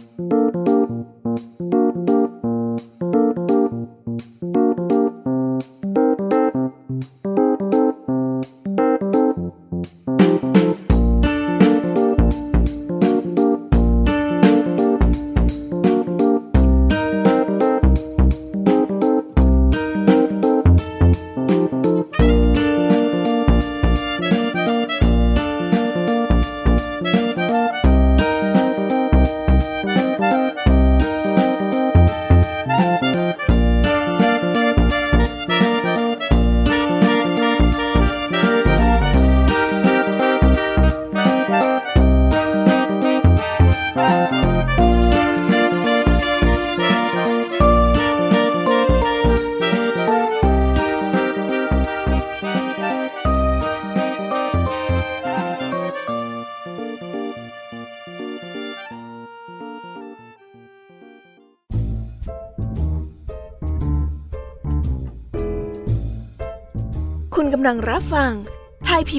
คุณ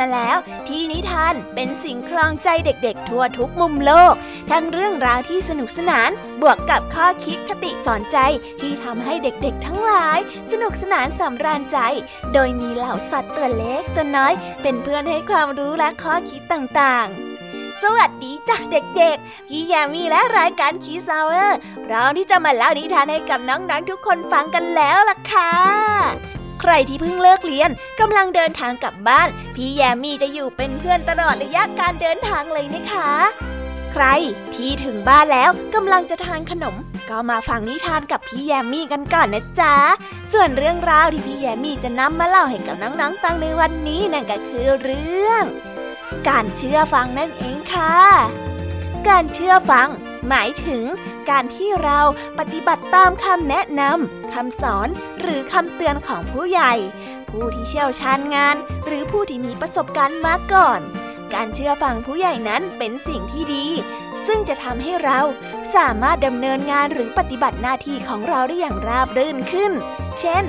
มาแล้ว ที่นิทานเป็นสิ่งคลองใจเด็กๆ ทั่วทุกมุมโลก ทั้งเรื่องราวที่สนุกสนาน บวกกับข้อคิดคติสอนใจที่ทำให้เด็กๆ ทั้งหลาย สนุกสนานสำราญใจ โดยมีเหล่าสัตว์ตัวเล็กตัวน้อย เป็นเพื่อนให้ความรู้และข้อคิดต่างๆสวัสดีจ้ะเด็กๆ พี่ยามีและรายการคีซาวเออร์พร้อมที่จะมาเล่านิทานให้กับน้องๆทุกคนฟังกันแล้วล่ะค่ะ ใครที่เพิ่งเลิกเรียนกำลังเดินทางกลับบ้าน พี่แยมมี่จะอยู่เป็นเพื่อนตลอดระยะการเดินทางเลยนะคะ ใครที่ถึงบ้านแล้วกำลังจะทานขนม ก็มาฟังนิทานกับพี่แยมมี่กันก่อนนะจ๊ะ ส่วนเรื่องราวที่พี่แยมมี่จะนำมาเล่าให้กับน้องๆฟังในวันนี้นั่นก็คือเรื่อง การเชื่อฟังนั่นเองค่ะ การเชื่อฟัง หมายถึง การที่เราปฏิบัติตามคำแนะนำคำสอนหรือคำเตือนของผู้ใหญ่ ผู้ที่เชี่ยวชาญงาน หรือผู้ที่มีประสบการณ์มาก่อน การเชื่อฟังผู้ใหญ่นั้นเป็นสิ่งที่ดี ซึ่งจะทำให้เราสามารถดำเนินงานหรือปฏิบัติหน้าที่ของเราได้อย่างราบรื่นขึ้น เช่น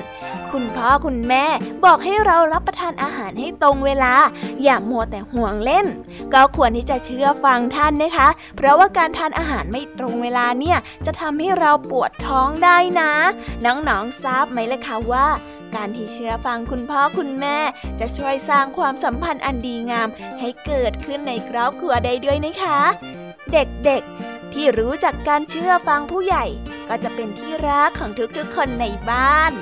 คุณพ่อคุณแม่ บอกให้เรารับประทานอาหารให้ตรงเวลา อย่ามัวแต่ห่วงเล่น ก็ควรที่จะเชื่อฟังท่านนะคะ เพราะว่าการทานอาหารไม่ตรงเวลาเนี่ยจะทำให้เราปวดท้องได้นะ น้องๆทราบไหมล่ะคะว่าการที่เชื่อฟังคุณพ่อคุณแม่ จะช่วยสร้างความสัมพันธ์อันดีงาม ให้เกิดขึ้นในครอบครัวได้ด้วยนะคะ เด็กๆ ที่รู้จักการเชื่อฟังผู้ใหญ่ ก็จะเป็นที่รักของทุกๆคนในบ้าน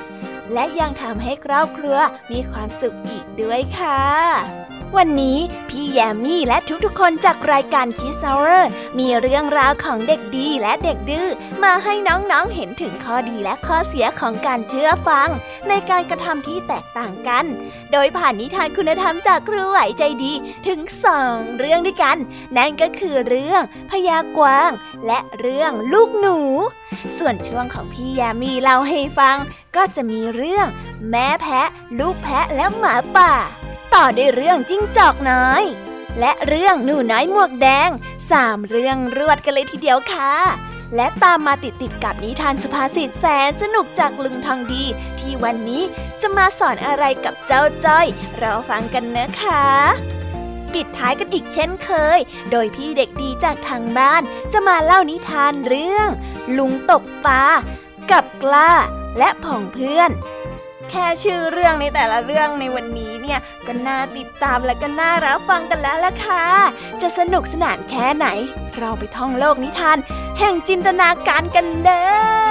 และยังทำให้ครอบครัวมีความสุขอีกด้วยค่ะ วันนี้พี่แยมมี่และทุกๆคนจากรายการคิสเซอร์มีเรื่องราวของเด็กดีและเด็กดื้อมาให้น้องๆเห็นถึงข้อดีและข้อเสียของการเชื่อฟัง ในการกระทำที่แตกต่างกัน โดยผ่านนิทานคุณธรรมจากครูไหวใจดีถึงสองเรื่องด้วยกัน นั่นก็คือเรื่องพญากวาง และเรื่องลูกหนู ส่วนช่วงของพี่แยมมี่เล่าให้ฟัง ก็จะมีเรื่อง แม่แพะ ลูกแพะและหมาป่า ต่อด้วยเรื่องจิ้งจอกน้อย และเรื่องหนูน้อยหมวกแดงสามเรื่องรวดกันเลยทีเดียวค่ะ และตามมาติดติดกับนิทานสุภาษิตแสนสนุกจากลุงทองดี ที่วันนี้จะมาสอนอะไรกับเจ้าจ้อย เราฟังกันนะคะปิดท้ายกันอีกเช่นเคย โดยพี่เด็กดีจากทางบ้าน จะมาเล่านิทานเรื่อง ลุงตกปลากับกล้า และผ่องเพื่อน แค่ชื่อเรื่องในแต่ละเรื่องในวันนี้เนี่ยก็น่าติดตามและก็น่ารับฟังกันแล้วล่ะค่ะ จะสนุกสนานแค่ไหน เราไปท่องโลกนิทาน แห่งจินตนาการกันเลย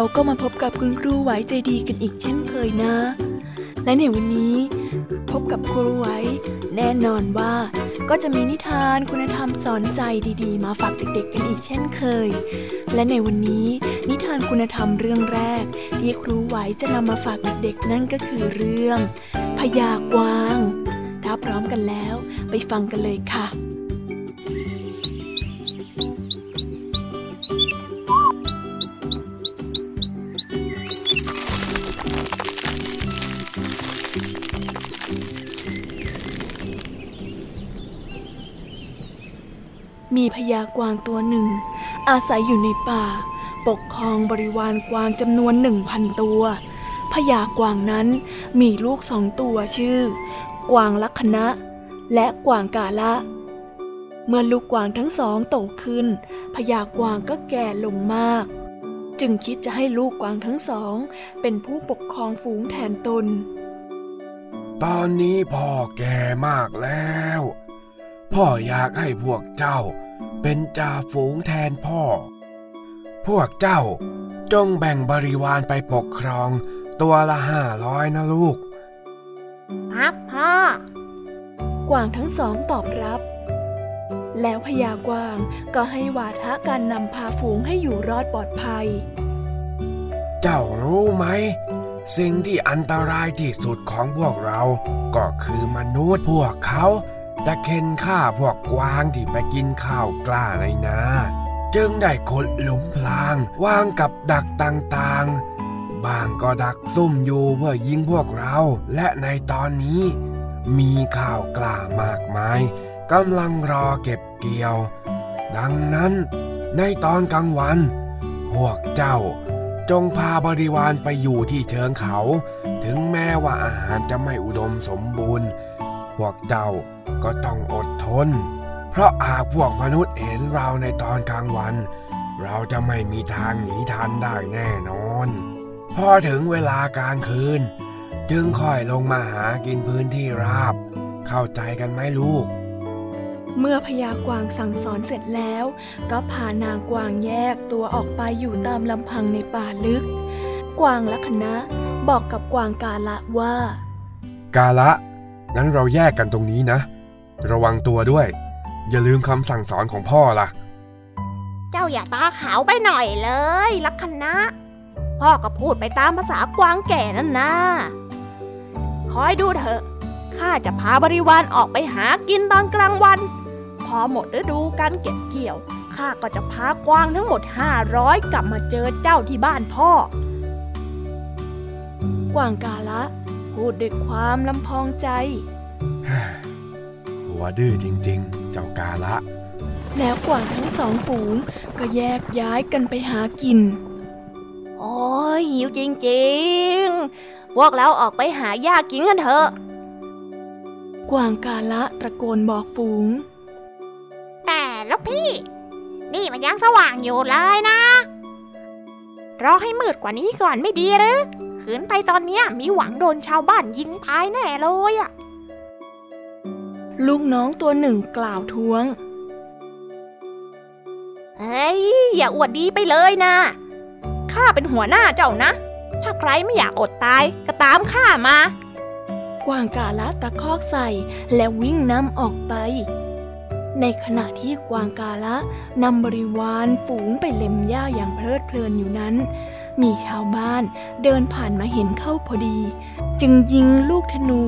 เราก็มาพบกับคุณครูไหวใจดีกันอีกเช่นเคยนะ และในวันนี้ พบกับครูไหวแน่นอนว่า ก็จะมีนิทานคุณธรรมสอนใจดีๆ มาฝากเด็กๆกันอีกเช่นเคย และในวันนี้นิทานคุณธรรมเรื่องแรก ที่ครูไหวจะนำมาฝากเด็กๆ นั่นก็คือเรื่องพยากวางถ้าพร้อมกันแล้ว ไปฟังกันเลยค่ะ มีพญากวางตัวหนึ่ง อาศัยอยู่ในป่า ปกครองบริวารกวางจำนวนหนึ่งพันตัวพญากวางนั้นมีลูกสองตัวชื่อ กวางลักคนะและกวางกาละ เมื่อลูกกวางทั้งสองโตขึ้นพญากวางก็แก่ลงมาก จึงคิดจะให้ลูกกวางทั้งสอง เป็นผู้ปกครองฝูงแทนตน ตอนนี้พ่อแก่มากแล้ว พ่ออยากให้พวกเจ้า เป็นจ่าฝูงแทนพ่อ พวกเจ้าจงแบ่งบริวารไปปกครอง ตัวละห้าร้อยนะลูก ครับพ่อ กวางทั้งสองตอบรับ แล้วพญากวางก็ให้วาทะการนำพาฝูงให้อยู่รอดปลอดภัย เจ้ารู้ไหม สิ่งที่อันตรายที่สุดของพวกเรา ก็คือมนุษย์พวกเขา จะเค้นฆ่าพวกกวางที่ไปกินข้าวกล้าในนา จึงได้ขดหลุมพรางวางกับดักต่างๆ บางก็ดักซุ่มอยู่เพื่อยิงพวกเรา และในตอนนี้ มีข้าวกล้ามากมายกำลังรอเก็บเกี่ยว ดังนั้นในตอนกลางวัน พวกเจ้าจงพาบริวารไปอยู่ที่เชิงเขา ถึงแม้ว่าอาหารจะไม่อุดมสมบูรณ์ พวกเจ้า ก็ต้องอดทน เพราะหากพวกมนุษย์เห็นเราในตอนกลางวัน เราจะไม่มีทางหนีทันได้แน่นอน พอถึงเวลากลางคืน จึงค่อยลงมาหากินพื้นที่ราบ เข้าใจกันไหมลูกเมื่อพญากวางสั่งสอนเสร็จแล้ว ก็พานางกวางแยกตัวออกไปอยู่ตามลำพังในป่าลึก กวางและคณะบอกกับกวางกาละว่า กาละ งั้นเราแยกกันตรงนี้นะ ระวังตัวด้วย อย่าลืมคำสั่งสอนของพ่อล่ะ เจ้าอย่าตาขาวไปหน่อยเลยลักษณะ พ่อก็พูดไปตามภาษากวางแก่นั่นนะคอยดูเถอะข้าจะพาบริวารออกไปหากินตอนกลางวัน พอหมดฤดูการเก็บเกี่ยวข้าก็จะพากวางทั้งหมด 500 กลับมาเจอเจ้าที่บ้านพ่อ กวางกาละ พูดด้วยความลำพองใจ หัวดื้อจริง ๆ เจ้ากาละ แล้วกวางทั้งสองฝูงก็แยกย้ายกันไปหากิน โอ้ยหิวจริง ๆ พวกเราออกไปหาหญ้ากินกันเถอะ กวางกาละตะโกนบอกฝูง แต่ลูกพี่ นี่มันยังสว่างอยู่เลยนะรอให้มืดกว่านี้ก่อนไม่ดีหรือขืนไปตอนเนี้ยมีหวังโดนชาวบ้านยิงตายแน่เลยอะ ลูกน้องตัวหนึ่งกล่าวท้วงเฮ้ย อย่าอวดดีไปเลยนะ ข้าเป็นหัวหน้าเจ้านะ ถ้าใครไม่อยากอดตายก็ตามข้ามากวางกาละตะคอกใส่และวิ่งนำออกไป ในขณะที่กวางกาละนำบริวารฝูงไปเล็มหญ้าอย่างเพลิดเพลินอยู่นั้น มีชาวบ้านเดินผ่านมาเห็นเข้าพอดี จึงยิงลูกธนู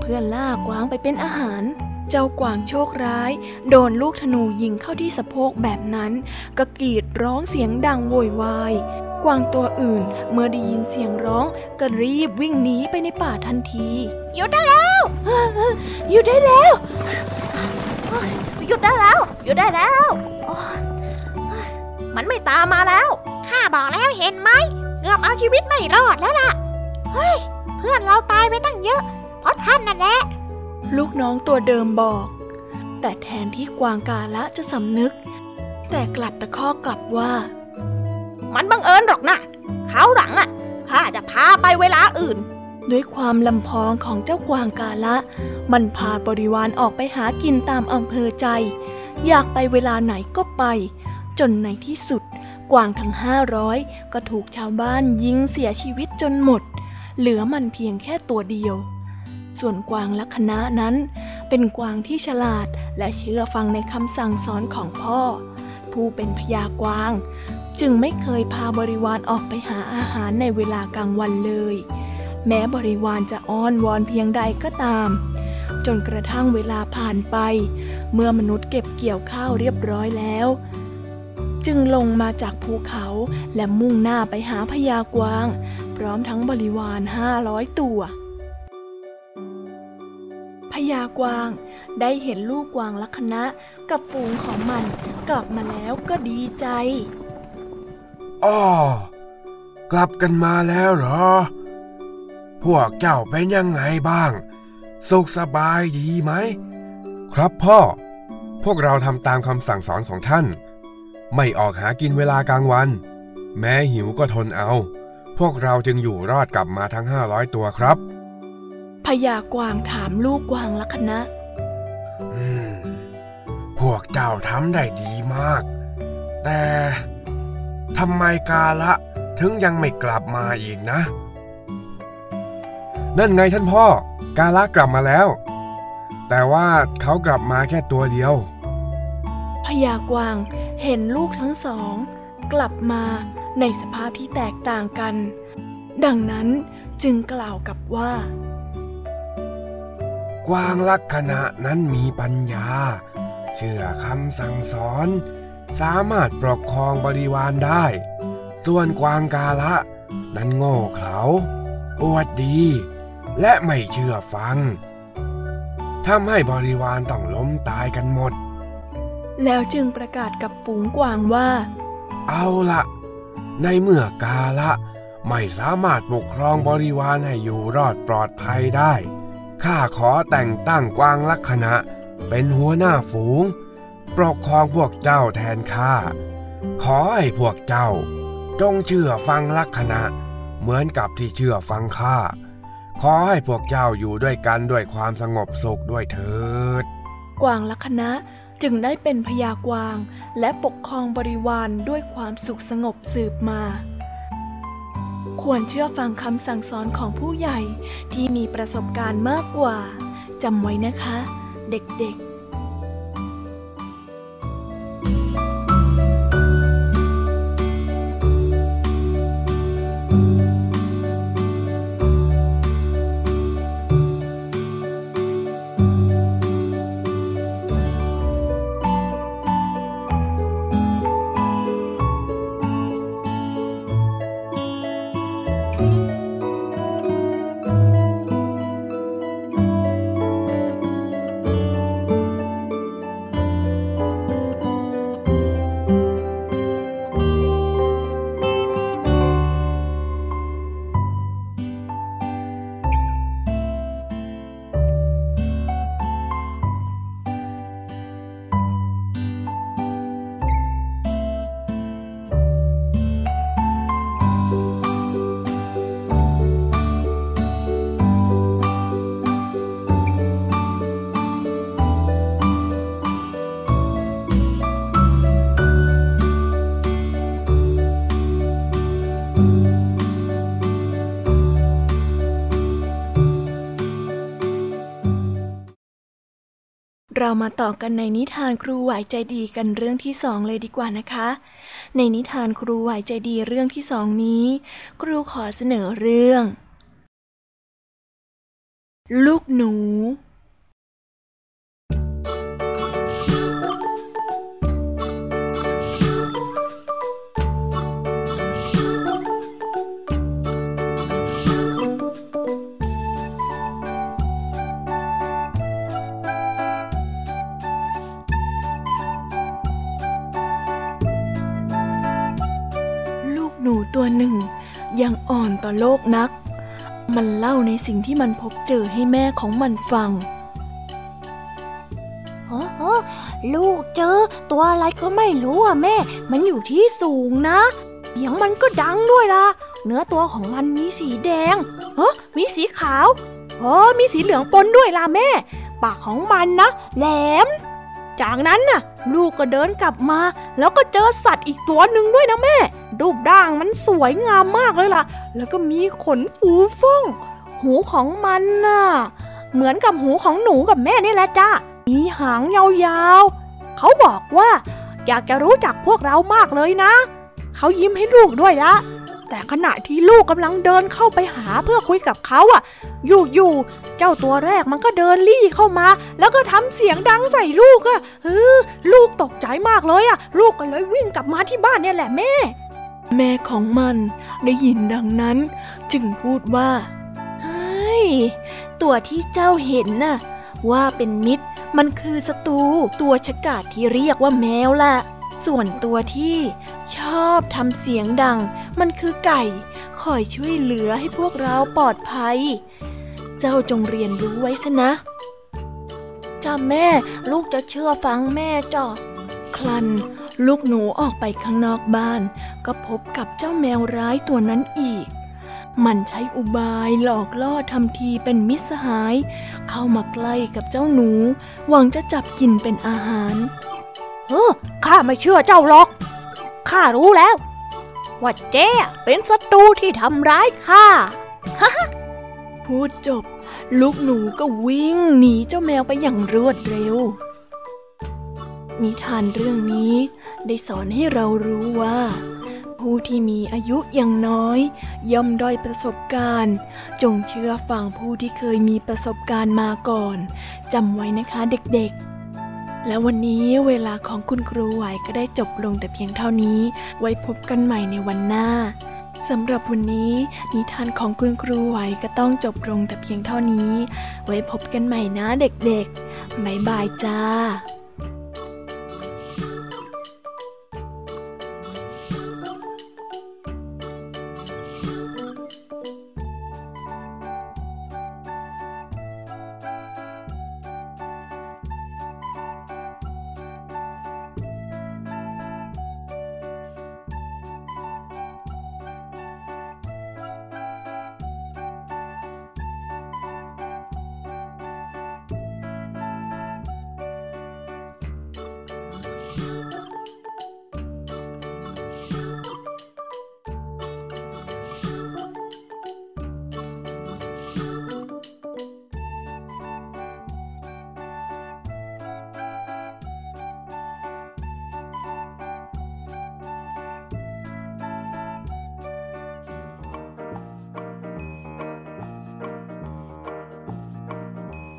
เพื่อล่ากวางไปเป็นอาหาร เจ้ากวางโชคร้าย โดนลูกธนูยิงเข้าที่สะโพกแบบนั้นก็กรีดร้องเสียงดังโวยวายกวางตัวอื่นเมื่อได้ยินเสียงร้องก็รีบวิ่งหนีไปในป่าทันทีหยุดได้แล้วหยุดได้แล้วหยุดได้แล้วหยุดได้แล้ว มันไม่ตามมาแล้ว ข้าบอกแล้วเห็นไหมเกือบเอาชีวิตไม่รอดแล้วล่ะ เฮ้ย เพื่อนเราตายไปตั้งเยอะ เพราะท่านนั่นแหละ ลูกน้องตัวเดิมบอก แต่แทนที่กวางกาละจะสำนึก แต่กลับตะคอกกลับว่า มันบังเอิญหรอกนะเขาหลังอะข้าจะพาไปเวลาอื่น ด้วยความลำพองของเจ้ากวางกาละ มันพาบริวารออกไปหากินตามอำเภอใจ อยากไปเวลาไหนก็ไป จนในที่สุด กวางทั้งห้าร้อยก็ถูกชาวบ้านยิงเสียชีวิตจนหมด เหลือมันเพียงแค่ตัวเดียว ส่วนกวางและคณะนั้น เป็นกวางที่ฉลาดและเชื่อฟังในคำสั่งสอนของพ่อ ผู้เป็นพญากวาง จึงไม่เคยพาบริวารออกไปหาอาหารในเวลากลางวันเลย แม้บริวารจะอ้อนวอนเพียงใดก็ตาม จนกระทั่งเวลาผ่านไป เมื่อมนุษย์เก็บเกี่ยวข้าวเรียบร้อยแล้ว จึงลงมาจากภูเขาและมุ่งหน้าไปหาพญากวาง พร้อมทั้งบริวารห้าร้อยตัว ญากวาง ได้เห็นลูกกวางลักษณะกับฝูงของมันกลับมาแล้วก็ดีใจอ้อกลับกันมาแล้วเหรอ พวกเจ้าเป็นยังไงบ้าง สุขสบายดีไหม ครับพ่อ พวกเราทำตามคำสั่งสอนของท่าน ไม่ออกหากินเวลากลางวัน แม้หิวก็ทนเอา พวกเราจึงอยู่รอดกลับมาทั้งห้าร้อยตัวครับ พญากวางถามลูกกวางลักษณะอืมพวกเจ้าทำได้ดีมาก แต่ทำไมกาละถึงยังไม่กลับมาอีกนะ นั่นไงท่านพ่อ กาละกลับมาแล้ว แต่ว่าเขากลับมาแค่ตัวเดียว พญากวางเห็นลูกทั้งสอง กลับมาในสภาพที่แตกต่างกัน ดังนั้นจึงกล่าวกับว่าก วางลักษณะนั้นมีปัญญา เชื่อคำสั่งสอน สามารถปกครองบริวารได้ ส่วนกวางกาละ นั้นโง่เขลาอวดดี และไม่เชื่อฟังทำให้บริวารต้องล้มตายกันหมด แล้วจึงประกาศกับฝูงกวางว่า เอาละในเมื่อกาละ ไม่สามารถปกครองบริวารให้อยู่รอดปลอดภัยได้ ข้าขอแต่งตั้งกวางลักษณะ เป็นหัวหน้าฝูง ปกครองพวกเจ้าแทนข้า ขอให้พวกเจ้า จงเชื่อฟังลักษณะ เหมือนกับที่เชื่อฟังข้า ขอให้พวกเจ้าอยู่ด้วยกันด้วยความสงบสุขด้วยเถิด กวางลักษณะจึงได้เป็นพญากวางและปกครองบริวารด้วยความสุขสงบสืบมา ควรเชื่อฟังคำสั่งสอนของผู้ใหญ่ที่มีประสบการณ์มากกว่าจำไว้นะคะ เด็กๆ เรามาต่อกันในนิทานครูไหวใจดีกันเรื่องที่สองเลยดีกว่านะคะ ในนิทานครูไหวใจดีเรื่องที่สองนี้ ครูขอเสนอเรื่อง ลูกหนู ยังอ่อนต่อโลกนัก มันเล่าในสิ่งที่มันพบเจอให้แม่ของมันฟังเฮ้อเฮ้อลูกเจอ ตัวอะไรก็ไม่รู้อะแม่ มันอยู่ที่สูงนะเสียงมันก็ดังด้วยล่ะ เนื้อตัวของมันมีสีแดงเฮ้อมีสีขาวเฮ้อมีสีเหลืองปนด้วยล่ะแม่ ปากของมันนะ แหลม จากนั้นน่ะ ลูกก็เดินกลับมา แล้วก็เจอสัตว์อีกตัวหนึ่งด้วยนะแม่ รูปร่างมันสวยงามมากเลยล่ะ แล้วก็มีขนฟูฟ่อง หูของมันน่ะ เหมือนกับหูของหนูกับแม่นี่แหละจ้ามีหางยาวๆ เขาบอกว่า อยากจะรู้จักพวกเรามากเลยนะ เขายิ้มให้ลูกด้วยละ แต่ขณะที่ลูกกำลังเดินเข้าไปหาเพื่อคุยกับเขาอะ อยู่ๆ เจ้าตัวแรกมันก็เดินลี่เข้ามา แล้วก็ทำเสียงดังใส่ลูกอะเออลูกตกใจมากเลยอะ ลูกก็เลยวิ่งกลับมาที่บ้านเนี่ยแหละแม่ แม่ของมันได้ยินดังนั้น จึงพูดว่าเฮ้ยตัวที่เจ้าเห็นน่ะว่าเป็นมิตร มันคือศัตรูตัวฉกาจที่เรียกว่าแมวล่ะ ส่วนตัวที่ชอบทำเสียงดัง มันคือไก่ คอยช่วยเหลือให้พวกเราปลอดภัย เจ้าจงเรียนรู้ไว้ซะนะจ้าแม่ลูกจะเชื่อฟังแม่จ้ะคลัน ลูกหนูออกไปข้างนอกบ้าน ก็พบกับเจ้าแมวร้ายตัวนั้นอีก มันใช้อุบายหลอกล่อทำทีเป็นมิตรสหาย เข้ามาใกล้กับเจ้าหนู หวังจะจับกินเป็นอาหาร เออข้าไม่เชื่อเจ้าหรอก ข้ารู้แล้ว ว่าเจ๊เป็นศัตรูที่ทำร้ายข้าพูดจบ ลูกหนูก็วิ่งหนีเจ้าแมวไปอย่างรวดเร็ว นิทานเรื่องนี้ได้สอนให้เรารู้ว่า ผู้ที่มีอายุยังน้อย ย่อมด้อยประสบการณ์ จงเชื่อฟังผู้ที่เคยมีประสบการณ์มาก่อนจำไว้นะคะเด็กๆ และวันนี้เวลาของคุณครูไหวก็ได้จบลงแต่เพียงเท่านี้ ไว้พบกันใหม่ในวันหน้าสำหรับวันนี้ นิทานของคุณครูไหวก็ต้องจบลงแต่เพียงเท่านี้ ไว้พบกันใหม่นะเด็กๆ บ๊ายบายจ้า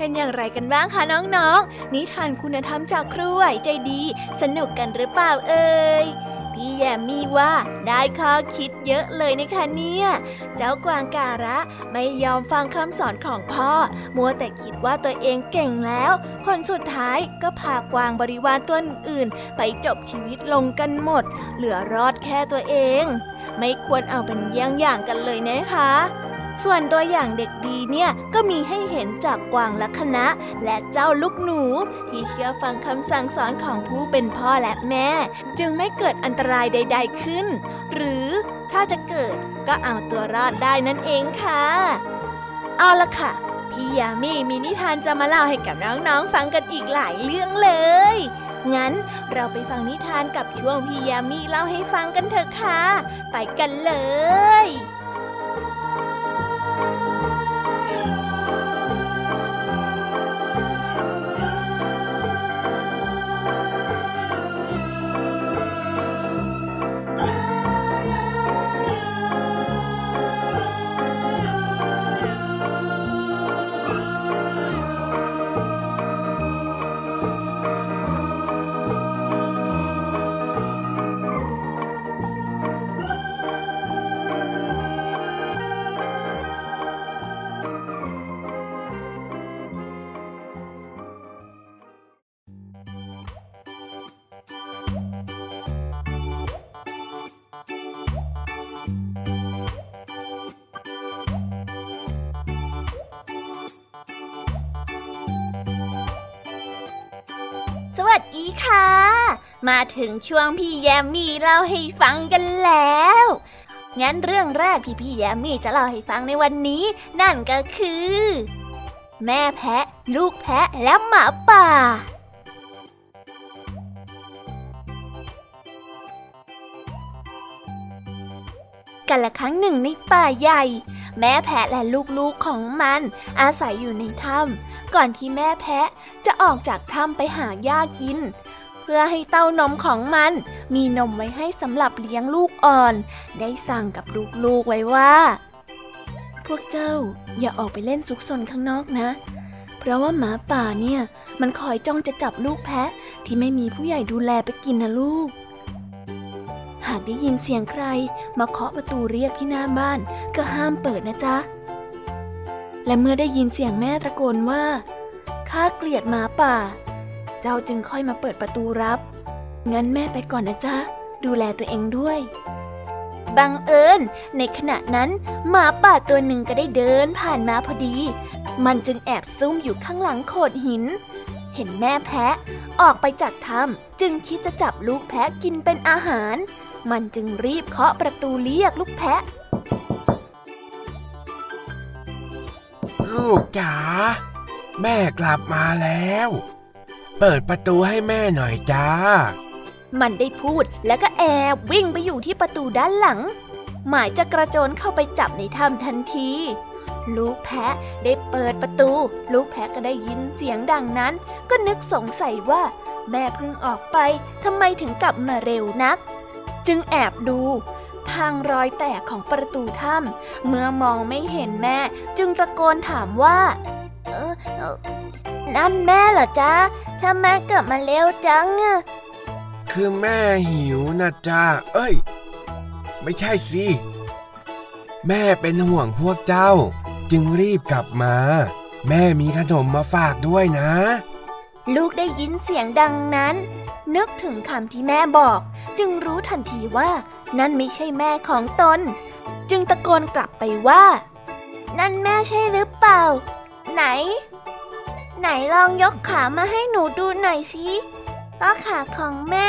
เป็นอย่างไรกันบ้างคะน้องๆ นิทานคุณธรรมจากครูไหวใจดี สนุกกันหรือเปล่าเอ่ยพี่แยมมีว่าได้ข้อคิดเยอะเลยนะคะเนี่ย เจ้ากวางการะไม่ยอมฟังคำสอนของพ่อ มัวแต่คิดว่าตัวเองเก่งแล้ว ผลสุดท้ายก็พากวางบริวารตัวอื่นไปจบชีวิตลงกันหมด เหลือรอดแค่ตัวเอง ไม่ควรเอาเป็นเยี่ยงอย่างกันเลยนะคะ ส่วนตัวอย่างเด็ก เนี่ยก็มีให้เห็นจากกวางลัคนะและเจ้าลูกหนู ที่เชื่อฟังคำสั่งสอนของผู้เป็นพ่อและแม่ จึงไม่เกิดอันตรายใด ๆขึ้น หรือถ้าจะเกิดก็เอาตัวรอดได้นั่นเองค่ะ เอาละค่ะ พี่ยามีมีนิทานจะมาเล่าให้กับน้องๆฟังกันอีกหลายเรื่องเลย งั้นเราไปฟังนิทานกับช่วงพี่ยามีเล่าให้ฟังกันเถอะค่ะ ไปกันเลย ค่ะ มาถึงช่วงพี่แยมมี่เล่าให้ฟังกันแล้ว งั้นเรื่องแรกที่พี่แยมมี่จะเล่าให้ฟังในวันนี้ นั่นก็คือ แม่แพะ ลูกแพะและหมาป่ากันละครั้งหนึ่งในป่าใหญ่ แม่แพะและลูกๆของมัน อาศัยอยู่ในถ้ำ ก่อนที่แม่แพะจะออกจากถ้ำไปหาหญ้ากิน เพื่อให้เต้านมของมัน มีนมไว้ให้สำหรับเลี้ยงลูกอ่อน ได้สั่งกับลูกๆไว้ว่า พวกเจ้าอย่าออกไปเล่นซุกซนข้างนอกนะ เพราะว่าหมาป่าเนี่ย มันคอยจ้องจะจับลูกแพะที่ไม่มีผู้ใหญ่ดูแลไปกินนะลูกหากได้ยินเสียงใครมาเคาะประตูเรียกที่หน้าบ้าน ก็ห้ามเปิดนะจ๊ะ และเมื่อได้ยินเสียงแม่ตะโกนว่าข้าเกลียดหมาป่า เจ้าจึงค่อยมาเปิดประตูรับ งั้นแม่ไปก่อนนะจ๊ะ ดูแลตัวเองด้วย บังเอิญ ในขณะนั้น หมาป่าตัวหนึ่งก็ได้เดินผ่านมาพอดี มันจึงแอบซุ่มอยู่ข้างหลังโขดหิน เห็นแม่แพะออกไปจากถ้ำจึงคิดจะจับลูกแพะกินเป็นอาหาร มันจึงรีบเคาะประตูเรียกลูกแพะ ลูกจ๋าแม่กลับมาแล้ว เปิดประตูให้แม่หน่อยจ้า มันได้พูดแล้วก็แอบวิ่งไปอยู่ที่ประตูด้านหลัง หมายจะกระโจนเข้าไปจับในถ้ำทันที ลูกแพะได้เปิดประตู ลูกแพะก็ได้ยินเสียงดังนั้น ก็นึกสงสัยว่า แม่เพิ่งออกไปทำไมถึงกลับมาเร็วนัก จึงแอบดู ทางรอยแตกของประตูถ้ำเมื่อมองไม่เห็นแม่ จึงตะโกนถามว่า เออเออนั่นแม่เหรอจ๊ะทำไมกลับมาเร็วจังอะคือแม่หิวนะจ้าเอ้ย ไม่ใช่สิ แม่เป็นห่วงพวกเจ้า จึงรีบกลับมา แม่มีขนมมาฝากด้วยนะ ลูกได้ยินเสียงดังนั้น นึกถึงคำที่แม่บอก จึงรู้ทันทีว่า นั่นไม่ใช่แม่ของตน จึงตะโกนกลับไปว่า นั่นแม่ใช่หรือเปล่า ไหน ไหนลองยกขามาให้หนูดูหน่อยสิเพราะขาของแม่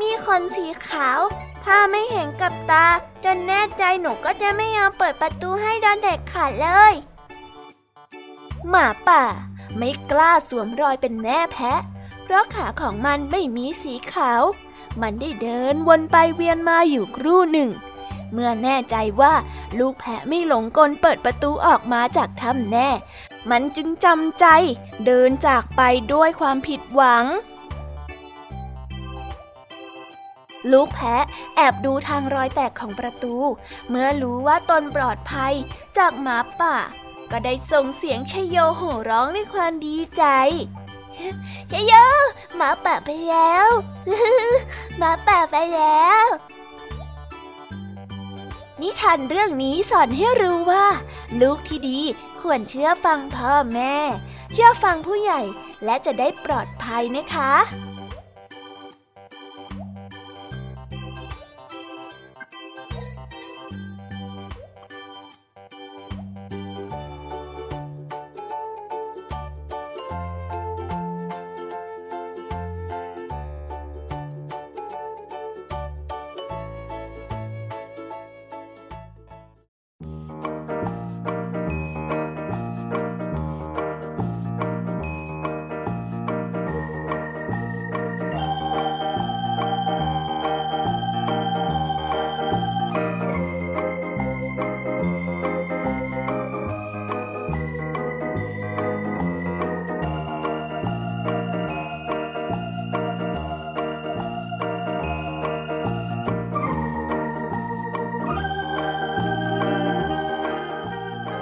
มีขนสีขาว ถ้าไม่เห็นกับตา จนแน่ใจหนูก็จะไม่ยอมเปิดประตูให้โดนเด็กขาดเลย หมาป่า ไม่กล้าสวมรอยเป็นแม่แพะ เพราะขาของมันไม่มีสีขาว มันได้เดินวนไปเวียนมาอยู่ครู่หนึ่ง เมื่อแน่ใจว่าลูกแพะไม่หลงกลเปิดประตูออกมาจากถ้ำแน่ มันจึงจำใจ เดินจากไปด้วยความผิดหวัง ลูกแพะแอบดูทางรอยแตกของประตู เมื่อรู้ว่าตนปลอดภัยจากหมาป่า ก็ได้ส่งเสียงชยโยโห่ร้องด้วยความดีใจ เยโยหมาป่าไปแล้วหมาป่าไปแล้ว นิทานเรื่องนี้สอนให้รู้ว่า ลูกที่ดีควรเชื่อฟังพ่อแม่ เชื่อฟังผู้ใหญ่และจะได้ปลอดภัยนะคะ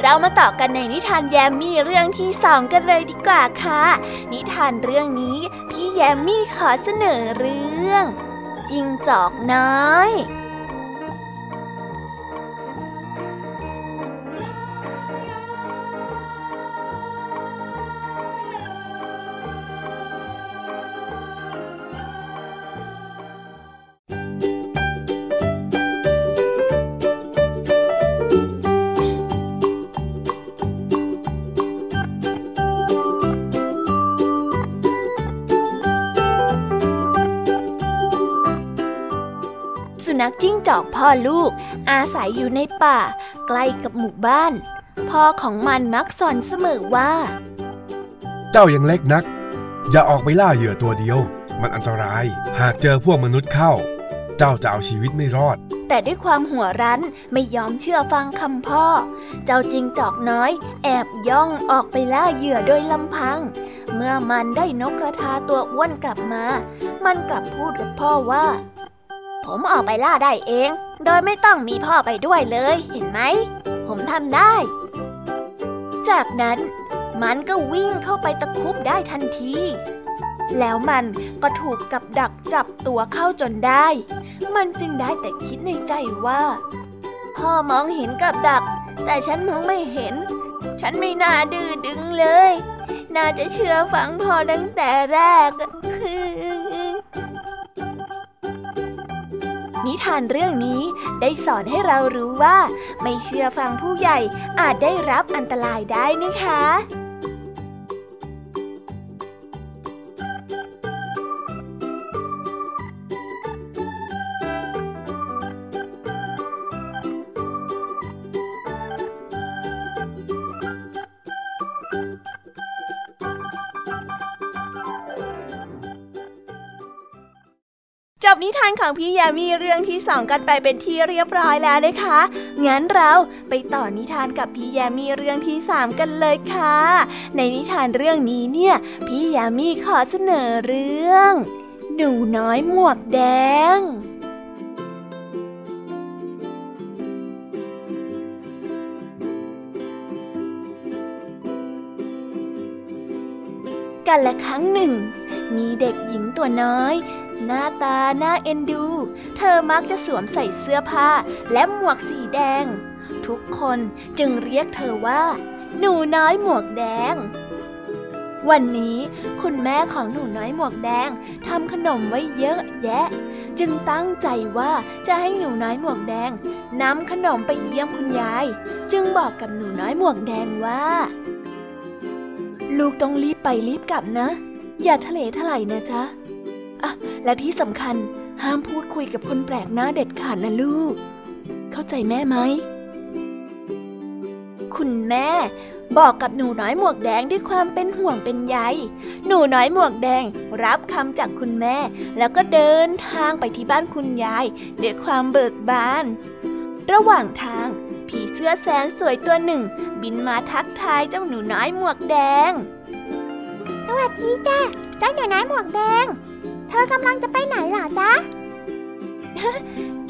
เรามาต่อกันในนิทานแยมมี่เรื่องที่สองกันเลยดีกว่าค่ะ นิทานเรื่องนี้พี่แยมมี่ขอเสนอเรื่อง จิงจอกน้อย จิ้งจอกพ่อลูก อาศัยอยู่ในป่า ใกล้กับหมู่บ้าน พ่อของมันมักสอนเสมอว่า เจ้ายังเล็กนัก อย่าออกไปล่าเหยื่อตัวเดียว มันอันตราย หากเจอพวกมนุษย์เข้า เจ้าจะเอาชีวิตไม่รอด แต่ด้วยความหัวรั้นไม่ยอมเชื่อฟังคำพ่อ เจ้าจิงจอกน้อย แอบย่องออกไปล่าเหยื่อโดยลำพัง เมื่อมันได้นกกระทาตัวอ้วนกลับมา มันกลับพูดกับพ่อว่า ผมออกไปล่าได้เอง โดยไม่ต้องมีพ่อไปด้วยเลย เห็นไหม ผมทำได้ จากนั้น มันก็วิ่งเข้าไปตะคุบได้ทันที แล้วมันก็ถูกกับดักจับตัวเข้าจนได้ มันจึงได้แต่คิดในใจว่า พ่อมองเห็นกับดัก แต่ฉันมองไม่เห็น ฉันไม่น่าดื้อดึงเลย น่าจะเชื่อฟังพ่อตั้งแต่แรก นิทานเรื่องนี้ได้สอนให้เรารู้ว่า ไม่เชื่อฟังผู้ใหญ่อาจได้รับอันตรายได้นะคะ นิทานของพี่ยามีเรื่องที่สองกันไปเป็นที่เรียบร้อยแล้วนะคะ งั้นเราไปต่อนิทานกับพี่ยามีเรื่องที่สามกันเลยค่ะ ในนิทานเรื่องนี้เนี่ย พี่ยามีขอเสนอเรื่อง หนูน้อยหมวกแดงกันละครั้งหนึ่ง มีเด็กหญิงตัวน้อย หน้าตาน่าเอ็นดู เธอมักจะสวมใส่เสื้อผ้าและหมวกสีแดง ทุกคนจึงเรียกเธอว่า หนูน้อยหมวกแดง วันนี้คุณแม่ของหนูน้อยหมวกแดงทำขนมไว้เยอะแยะ จึงตั้งใจว่าจะให้หนูน้อยหมวกแดงนำขนมไปเยี่ยมคุณยาย จึงบอกกับหนูน้อยหมวกแดงว่า ลูกต้องรีบไปรีบกลับนะ อย่าทะเลทลายนะจ๊ะ อะและที่สำคัญห้ามพูดคุยกับคนแปลกหน้าเด็ดขาดนะลูก เข้าใจแม่ไหม คุณแม่ บอกกับหนูน้อยหมวกแดงด้วยความเป็นห่วงเป็นใย หนูน้อยหมวกแดงรับคำจากคุณแม่ แล้วก็เดินทางไปที่บ้านคุณยายด้วยความเบิกบาน ระหว่างทาง ผีเสื้อแสนสวยตัวหนึ่ง บินมาทักทายเจ้าหนูน้อยหมวกแดง สวัสดีจ้าเจ้าหนูน้อยหมวกแดง เธอกำลังจะไปไหนล่ะจ๊ะ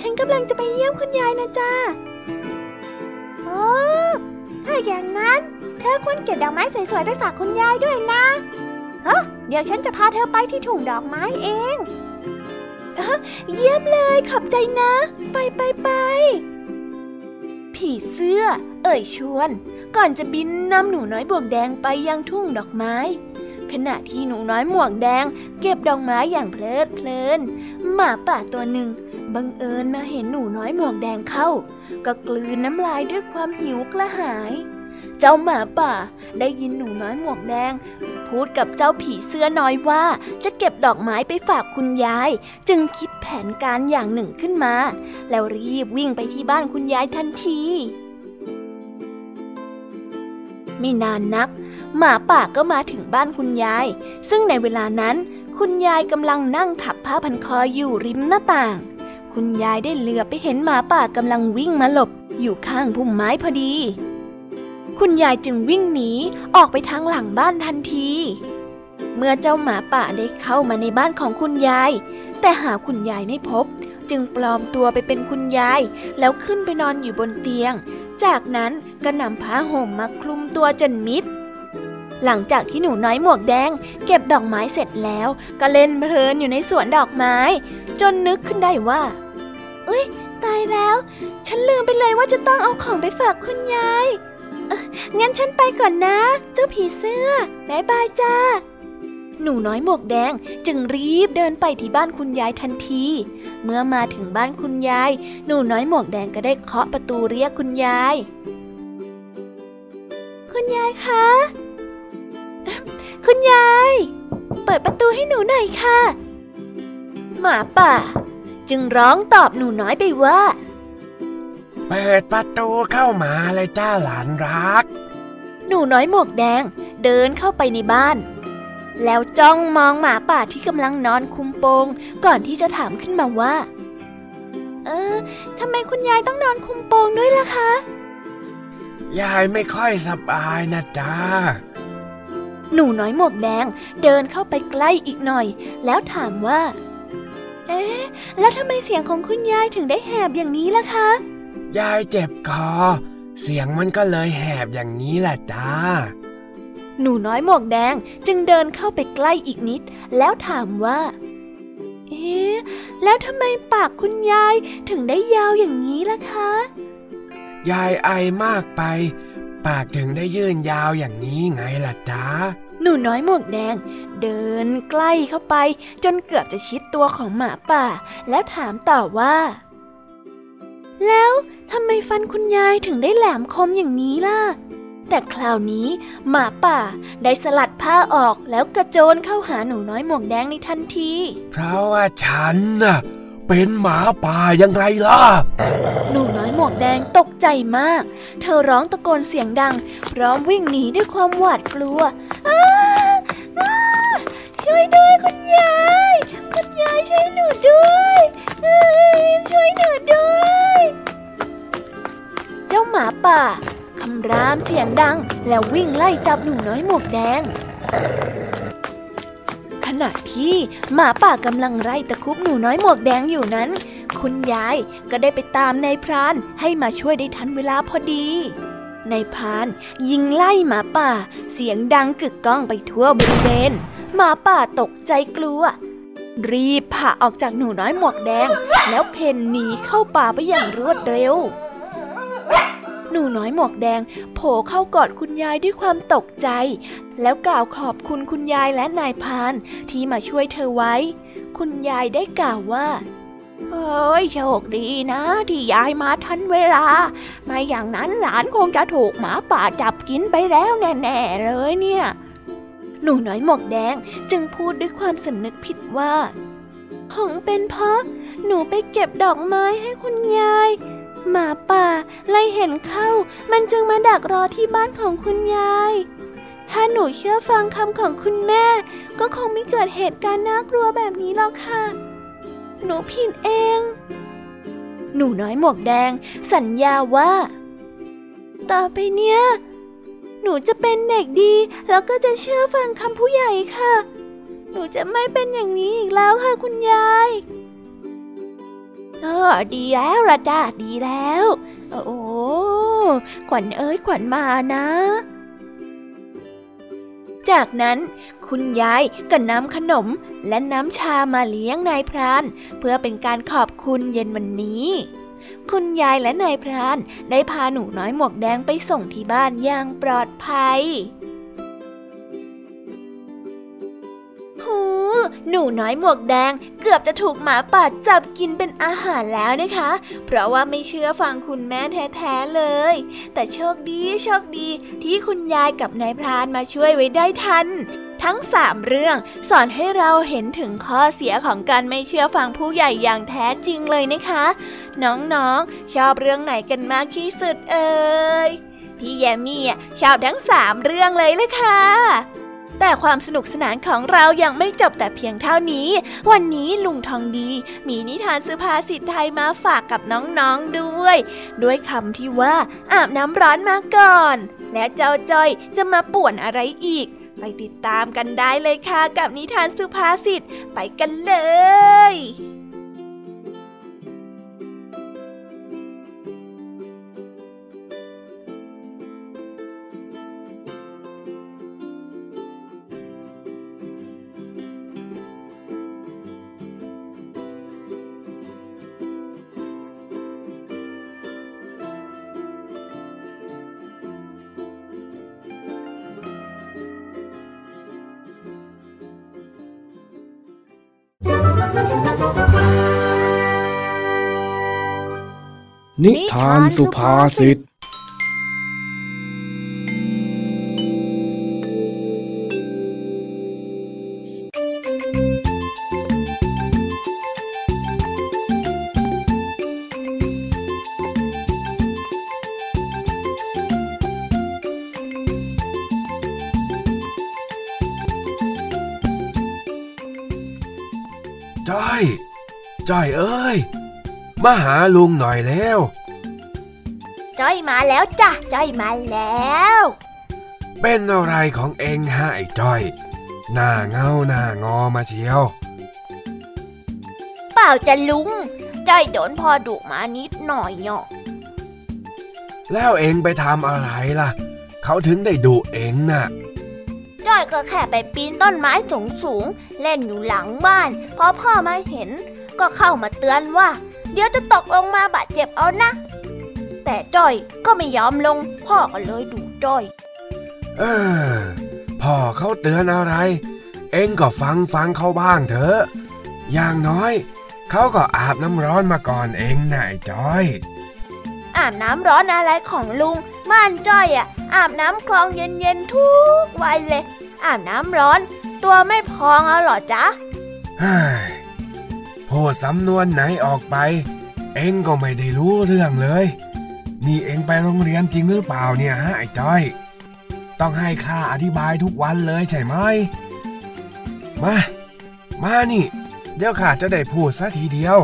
ฉันกำลังจะไปเยี่ยมคุณยายนะจ๊ะโอ้ถ้าอย่างนั้น เธอควรเก็บดอกไม้สวยๆไปฝากคุณยายด้วยนะเฮ้เดี๋ยวฉันจะพาเธอไปที่ถุงดอกไม้เองเยี่ยมเลยขอบใจนะ ไปไปไปผีเสื้อ เอ่ยชวน ก่อนจะบินนำหนูน้อยบวกแดงไปยังทุ่งดอกไม้ ขณะที่หนูน้อยหมวกแดง เก็บดอกไม้อย่างเพลิดเพลิน หมาป่าตัวหนึ่งบังเอิญมาเห็นหนูน้อยหมวกแดงเข้า ก็กลืนน้ำลายด้วยความหิวกระหาย เจ้าหมาป่าได้ยินหนูน้อยหมวกแดง พูดกับเจ้าผีเสื้อน้อยว่าจะเก็บดอกไม้ไปฝากคุณยาย จึงคิดแผนการอย่างหนึ่งขึ้นมา แล้วรีบวิ่งไปที่บ้านคุณยายทันที ไม่นานนัก หมาป่าก็มาถึงบ้านคุณยาย ซึ่งในเวลานั้น คุณยายกำลังนั่งถักผ้าพันคออยู่ริมหน้าต่าง คุณยายได้เหลือบไปเห็นหมาป่ากำลังวิ่งมาหลบ อยู่ข้างพุ่มไม้พอดี คุณยายจึงวิ่งหนีออกไปทางหลังบ้านทันที เมื่อเจ้าหมาป่าได้เข้ามาในบ้านของคุณยาย แต่หาคุณยายไม่พบ จึงปลอมตัวไปเป็นคุณยาย แล้วขึ้นไปนอนอยู่บนเตียง จากนั้นก็นำผ้าห่มมาคลุมตัวจนมิด หลังจากที่หนูน้อยหมวกแดง เก็บดอกไม้เสร็จแล้ว ก็เล่นเพลินอยู่ในสวนดอกไม้ จนนึกขึ้นได้ว่าเอ้ยตายแล้ว ฉันลืมไปเลยว่าจะต้องเอาของไปฝากคุณยายงั้นฉันไปก่อนนะ เจ้าผีเสื้อบายบายจ้า หนูน้อยหมวกแดงจึงรีบเดินไปที่บ้านคุณยายทันที เมื่อมาถึงบ้านคุณยาย หนูน้อยหมวกแดงก็ได้เคาะประตูเรียกคุณยาย คุณยายคะ คุณยาย เปิดประตูให้หนูหน่อยค่ะ หมาป่า จึงร้องตอบหนูน้อยไปว่า เปิดประตูเข้ามาเลยจ้าหลานรัก หนูน้อยหมวกแดงเดินเข้าไปในบ้าน แล้วจ้องมองหมาป่าที่กำลังนอนคุมโปง ก่อนที่จะถามขึ้นมาว่า เออทำไมคุณยายต้องนอนคุมโปงด้วยล่ะคะ ยายไม่ค่อยสบายนะจ้า หนูน้อยหมวกแดงเดินเข้าไปใกล้อีกหน่อย แล้วถามว่า เอ๊ะ แล้วทำไมเสียงของคุณยายถึงได้แหบอย่างนี้ล่ะคะ ยายเจ็บคอ เสียงมันก็เลยแหบอย่างนี้แหละจ้า หนูน้อยหมวกแดงจึงเดินเข้าไปใกล้อีกนิด แล้วถามว่า เอ๊ะ แล้วทำไมปากคุณยายถึงได้ยาวอย่างนี้ล่ะคะ ยายไอมากไป ปากถึงได้ยื่นยาวอย่างนี้ไงล่ะจ้าหนูน้อยหมวกแดง เดินใกล้เข้าไป จนเกือบจะชิดตัวของหมาป่า แล้วถามต่อว่า แล้วทำไมฟันคุณยายถึงได้แหลมคมอย่างนี้ล่ะ แต่คราวนี้หมาป่าได้สลัดผ้าออกแล้วกระโจนเข้าหาหนูน้อยหมวกแดงในทันที เพราะว่าฉันน่ะ เป็นหมาป่ายังไงล่ะ หนูน้อยหมวกแดงตกใจมาก เธอร้องตะโกนเสียงดัง พร้อมวิ่งหนีด้วยความหวาดกลัวช่วยด้วยคุณยาย คุณยายช่วยหนูด้วยช่วยหนูด้วย เจ้าหมาป่าคำรามเสียงดัง แล้ววิ่งไล่จับหนูน้อยหมวกแดง ณะที่หมาป่ากำลังไล่ตะคุบหนูน้อยหมวกแดงอยู่นั้น คุณยายก็ได้ไปตามนายพรานให้มาช่วยได้ทันเวลาพอดีนายพรานยิงไล่หมาป่า เสียงดังกึกก้องไปทั่วบริเวณหมาป่าตกใจกลัว รีบผ่าออกจากหนูน้อยหมวกแดง แล้วเพ่นหนีเข้าป่าไปอย่างรวดเร็ว หนูน้อยหมวกแดง โผล่เข้ากอดคุณยายด้วยความตกใจ แล้วกล่าวขอบคุณคุณยายและนายพานที่มาช่วยเธอไว้ คุณยายได้กล่าวว่าเฮ้ยโชคดีนะ ที่ยายมาทันเวลา ไม่อย่างนั้นหลานคงจะถูกหมาป่าจับกินไปแล้วแน่ ๆ เลยเนี่ย หนูน้อยหมวกแดงจึงพูดด้วยความสำนึกผิดว่า คงเป็นเพราะหนูไปเก็บดอกไม้ให้คุณยาย หมาป่าไล่เห็นเข้า มันจึงมาดักรอที่บ้านของคุณยาย ถ้าหนูเชื่อฟังคำของคุณแม่ ก็คงไม่เกิดเหตุการณ์น่ากลัวแบบนี้หรอกค่ะ หนูผิดเอง หนูน้อยหมวกแดง สัญญาว่า ต่อไปเนี้ยหนูจะเป็นเด็กดี แล้วก็จะเชื่อฟังคำผู้ใหญ่ค่ะ หนูจะไม่เป็นอย่างนี้อีกแล้วค่ะคุณยาย เออดีแล้วละจ้าดีแล้ว โอ้ขวัญเอ้ยขวัญมานะ จากนั้นคุณยายก็นำขนมและน้ำชามาเลี้ยงนายพราน เพื่อเป็นการขอบคุณเย็นวันนี้คุณยายและนายพรานได้พาหนูน้อยหมวกแดงไปส่งที่บ้านอย่างปลอดภัย หนูน้อยหมวกแดงเกือบจะถูกหมาป่าจับกินเป็นอาหารแล้วนะคะ เพราะว่าไม่เชื่อฟังคุณแม่แท้ๆเลย แต่โชคดีโชคดีที่คุณยายกับนายพรานมาช่วยไว้ได้ทันทั้งสามเรื่องสอนให้เราเห็นถึงข้อเสียของการไม่เชื่อฟังผู้ใหญ่อย่างแท้จริงเลยนะคะ น้องๆ ชอบเรื่องไหนกันมากที่สุดเอ่ยพี่แยมมี่ชอบทั้งสามเรื่องเลยเลยค่ะ แต่ความสนุกสนานของเรายังไม่จบแต่เพียงเท่านี้ วันนี้ลุงทองดี มีนิทานสุภาษิตไทยมาฝากกับน้องๆด้วย ด้วยคำที่ว่า อาบน้ำร้อนมาก่อน และเจ้าจ้อยจะมาป่วนอะไรอีก ไปติดตามกันได้เลยค่ะกับนิทานสุภาษิตไปกันเลย นิทานสุภาษิต ลุงหน่อยแล้ว จ้อยมาแล้วจ้ะ จ้อยมาแล้ว เป็นอะไรของเองฮะไอ้จ้อย หน้าเงาหน้างอมาเชียว เปล่าจะลุง จ้อยโดนพ่อดุมานิดหน่อยเนาะแล้วเองไปทำอะไรล่ะ เขาถึงได้ดุเองน่ะจ้อยก็แค่ไปปีนต้นไม้สูงสูงๆเล่นอยู่หลังบ้านพอพ่อมาเห็น ก็เข้ามาเตือนว่า เดี๋ยวจะตกลงมาบาดเจ็บเอานะ แต่จ้อยก็ไม่ยอมลง พ่อก็เลยดุจ้อย เออ พ่อเขาเตือนอะไร เองก็ฟังฟังเขาบ้างเถอะ อย่างน้อย เขาก็อาบน้ำร้อนมาก่อนเองนายจ้อย อาบน้ำร้อนอะไรของลุงม่านจ้อยอะ อาบน้ำคลองเย็นๆทุกวันเลย อาบน้ำร้อน ตัวไม่พองเอาเหรอจ๊ะเฮ้ย พูดสำนวนไหนออกไป เองก็ไม่ได้รู้เรื่องเลย นี่เองไปโรงเรียนจริงหรือเปล่าเนี่ยฮะไอ้จ้อย ต้องให้ข้าอธิบายทุกวันเลยใช่ไหม มา มานี่ เดี๋ยวข้าจะได้พูดซะทีเดียว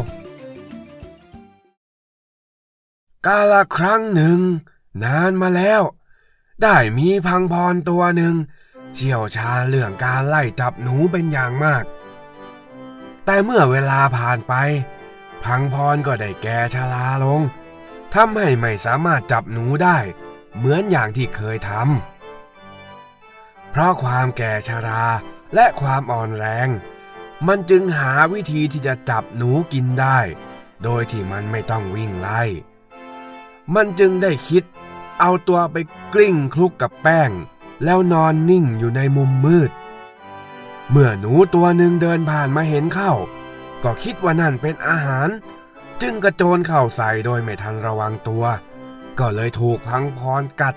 กาละครั้งหนึ่ง นานมาแล้ว ได้มีพังพรตัวหนึ่งเชี่ยวชาญเรื่องการไล่จับหนูเป็นอย่างมาก แต่เมื่อเวลาผ่านไป พังพรก็ได้แก่ชราลงทำให้ไม่สามารถจับหนูได้ เหมือนอย่างที่เคยทำเพราะความแก่ชราและความอ่อนแรง มันจึงหาวิธีที่จะจับหนูกินได้ โดยที่มันไม่ต้องวิ่งไล่ มันจึงได้คิด เอาตัวไปกลิ้งคลุกกับแป้ง แล้วนอนนิ่งอยู่ในมุมมืด เมื่อหนูตัวหนึ่งเดินผ่านมาเห็นเข้า ก็คิดว่านั่นเป็นอาหาร จึงกระโจนเข้าใส่โดยไม่ทันระวังตัว ก็เลยถูกพังพรกัด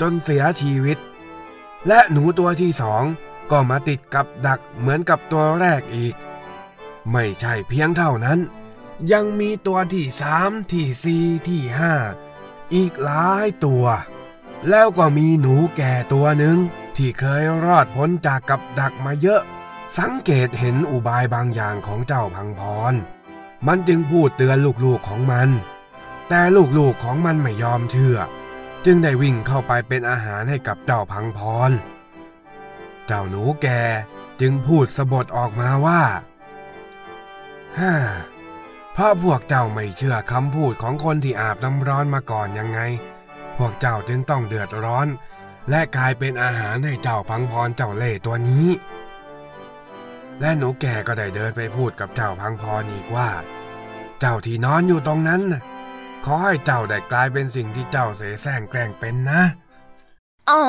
จนเสียชีวิต และหนูตัวที่สองก็มาติดกับดักเหมือนกับตัวแรกอีก ไม่ใช่เพียงเท่านั้น ยังมีตัวที่สามที่สี่ที่ห้าอีกหลายตัว แล้วก็มีหนูแก่ตัวหนึ่ง ที่เคยรอดพ้นจากกับดักมาเยอะ สังเกตเห็นอุบายบางอย่างของเจ้าพังพร มันจึงพูดเตือนลูกๆของมัน แต่ลูกๆของมันไม่ยอมเชื่อ จึงได้วิ่งเข้าไปเป็นอาหารให้กับเจ้าพังพร เจ้าหนูแกจึงพูดสะบดออกมาว่าฮ่าเพราะพวกเจ้าไม่เชื่อคำพูดของคนที่อาบน้ำร้อนมาก่อนยังไง พวกเจ้าจึงต้องเดือดร้อน และกลายเป็นอาหารให้เจ้าพังพรเจ้าเล่ห์ตัวนี้ และหนูแก่ก็ได้เดินไปพูดกับเจ้าพังพรอีกว่า เจ้าที่นอนอยู่ตรงนั้นน่ะขอให้เจ้าได้กลายเป็นสิ่งที่เจ้าเสแสร้งแกล้งเป็นนะ อ๋อ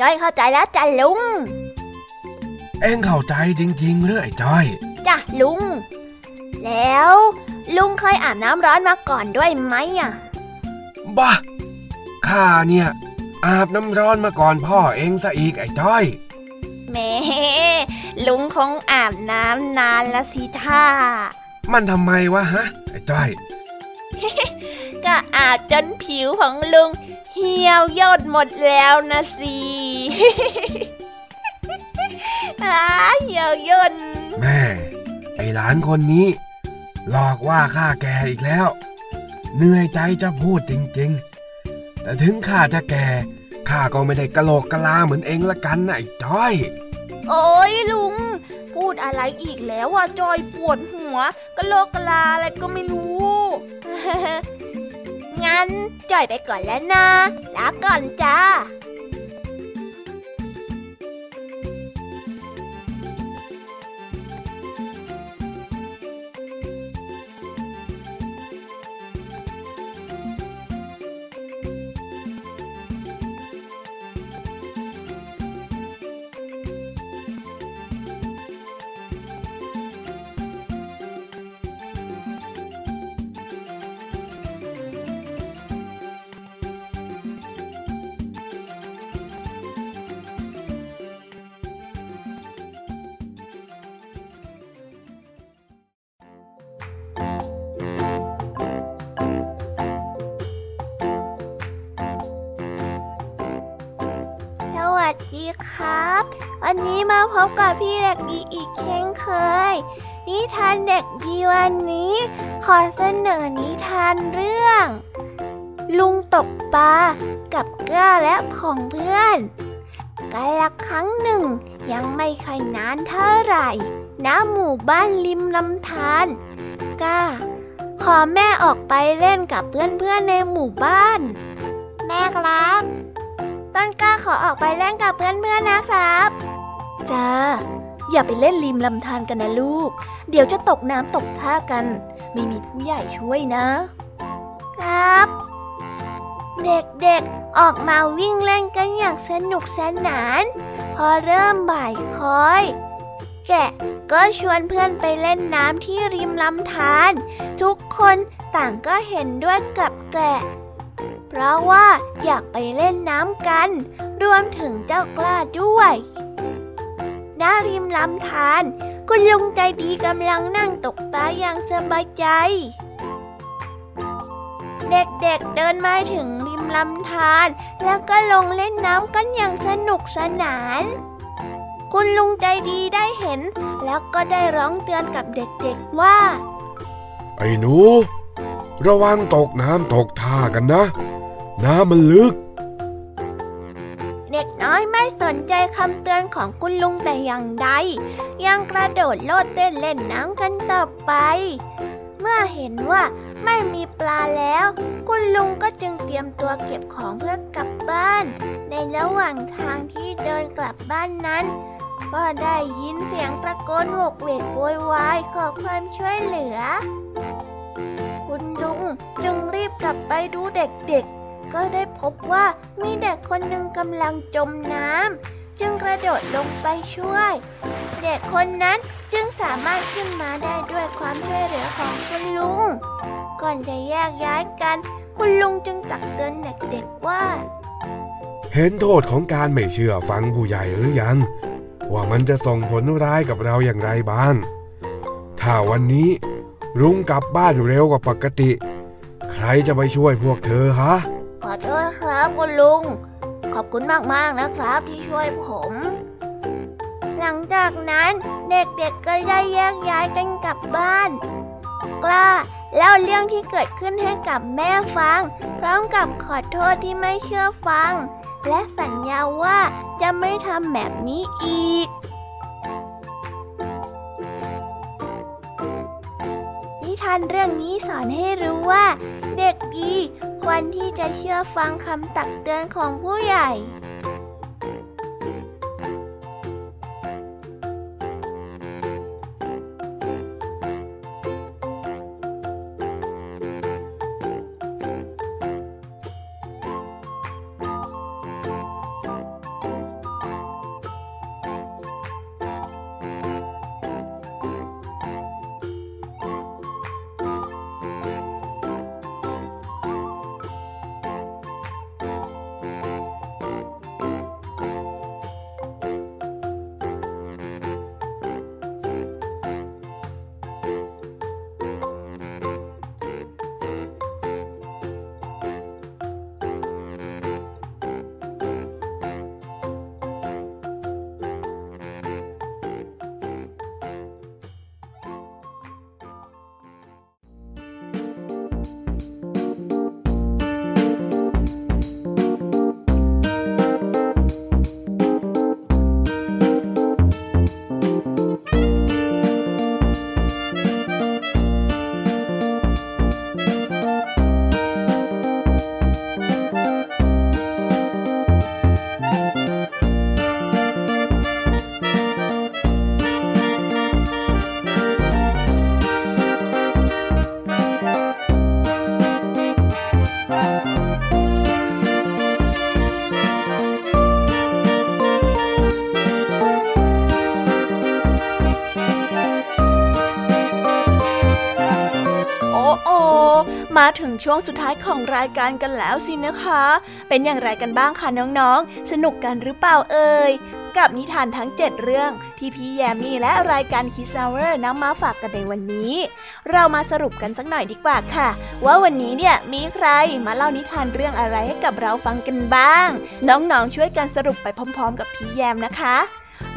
จ้อยเข้าใจแล้วจ้ะลุง เอ็งเข้าใจจริงๆหรือไอ้จ้อย จ้ะลุง แล้ว ลุงเคยอาบน้ำร้อนมาก่อนด้วยไหมอะ บ้าข้าเนี่ย อาบน้ำร้อนมาก่อนพ่อเองซะอีกไอ้จ้อยแหม่ลุงคงอาบน้ำนานละสิท่า มันทำไมวะฮะ ไอ้จ้อย ก็อาบจนผิวของลุง เหี่ยวย่นหมดแล้วนะสิอาเหี่ยวย่นแม่ ไอ้หลานคนนี้ หลอกว่าข้าแก่อีกแล้ว เหนื่อยใจจะพูดจริง ๆ แต่ถึงข้าจะแก่ข้าก็ไม่ได้กะโหลกกะลาเหมือนเองละกันนะไอ้จ้อย โอ้ยลุง พูดอะไรอีกแล้วอะจอยปวดหัวกะโลกกะลาอะไรก็ไม่รู้ งั้นจอยไปก่อนแล้วนะลาก่อนจ้า ดีครับ วันนี้มาพบกับพี่เด็กดีอีกเช่นเคย นิทานเด็กดีวันนี้ ขอเสนอนิทานเรื่อง ลุงตกปลากับก้าและผองเพื่อนกาละครั้งหนึ่ง ยังไม่ค่อยนานเท่าไหร่ณหมู่บ้านริมลำธารก้า ขอแม่ออกไปเล่นกับเพื่อนๆในหมู่บ้าน แม่ครับ ต้นกล้าขอออกไปเล่นกับเพื่อนๆนะครับ จ้า อย่าไปเล่นริมลำธารกันนะลูก เดี๋ยวจะตกน้ำตกท่ากัน ไม่มีผู้ใหญ่ช่วยนะ ครับ เด็กๆออกมาวิ่งเล่นกันอย่างสนุกสนาน พอเริ่มบ่ายคอยแกะก็ชวนเพื่อนไปเล่นน้ำที่ริมลำธารทุกคนต่างก็เห็นด้วยกับแกะ เพราะว่าอยากไปเล่นน้ำกัน รวมถึงเจ้ากล้าด้วยณริมลำธารคุณลุงใจดีกำลังนั่งตกปลาอย่างสบายใจ เด็กๆเดินมาถึงริมลำธารแล้วก็ลงเล่นน้ำกันอย่างสนุกสนาน คุณลุงใจดีได้เห็น แล้วก็ได้ร้องเตือนกับเด็กๆว่า ไอ้หนู ระวังตกน้ำตกท่ากันนะ น้ำมันลึก เด็กนใจคำเตือนของคุณลุงแต่อย่างใด ยังกระโดดโลดเต้นเล่นน้ำกันต่อไป เมื่อเห็นว่าไม่มีปลาแล้ว คุณลุงก็จึงเตรียมตัวเก็บของเพื่อกลับบ้าน ในระหว่างทางที่เดินกลับบ้านนั้น ก็ได้ยินเสียงตะโกนโวกเวกโวยวายขอความช่วยเหลือ คุณลุงจึงรีบกลับไปดูเด็กๆ ก็ได้พบว่ามีเด็กคนหนึ่งกำลังจมน้ำจึงกระโดดลงไปช่วย เด็กคนนั้นจึงสามารถขึ้นมาได้ด้วยความช่วยเหลือของคุณลุง ก่อนจะแยกย้ายกัน คุณลุงจึงตักเตือนเด็กๆว่า เห็นโทษของการไม่เชื่อฟังผู้ใหญ่หรือยัง ว่ามันจะส่งผลร้ายกับเราอย่างไรบ้าง ถ้าวันนี้ลุงกลับบ้านเร็วกว่าปกติ ใครจะไปช่วยพวกเธอฮะ ขอโทษครับคุณลุง ขอบคุณมากๆนะครับที่ช่วยผม หลังจากนั้นเด็กๆก็ได้แยกย้ายกันกลับบ้าน กล้าเล่าเรื่องที่เกิดขึ้นให้กับแม่ฟัง พร้อมกับขอโทษที่ไม่เชื่อฟัง และสัญญาว่าจะไม่ทำแบบนี้อีกานเรื่องนี้สอนให้รู้ว่า เด็กดีควรที่จะเชื่อฟังคำตักเตือนของผู้ใหญ่ ช่วงสุดท้ายของรายการกันแล้วสินะคะ เป็นอย่างไรกันบ้างคะน้องๆ สนุกกันหรือเปล่าเอ่ยกับนิทานทั้ง 7 เรื่องที่พี่แยมมี่และรายการคิสเวอร์นำมาฝากกันในวันนี้ เรามาสรุปกันสักหน่อยดีกว่าค่ะ ว่าวันนี้เนี่ยมีใครมาเล่านิทานเรื่องอะไรให้กับเราฟังกันบ้าง น้องๆช่วยกันสรุปไปพร้อม ๆ กับพี่แยมนะคะ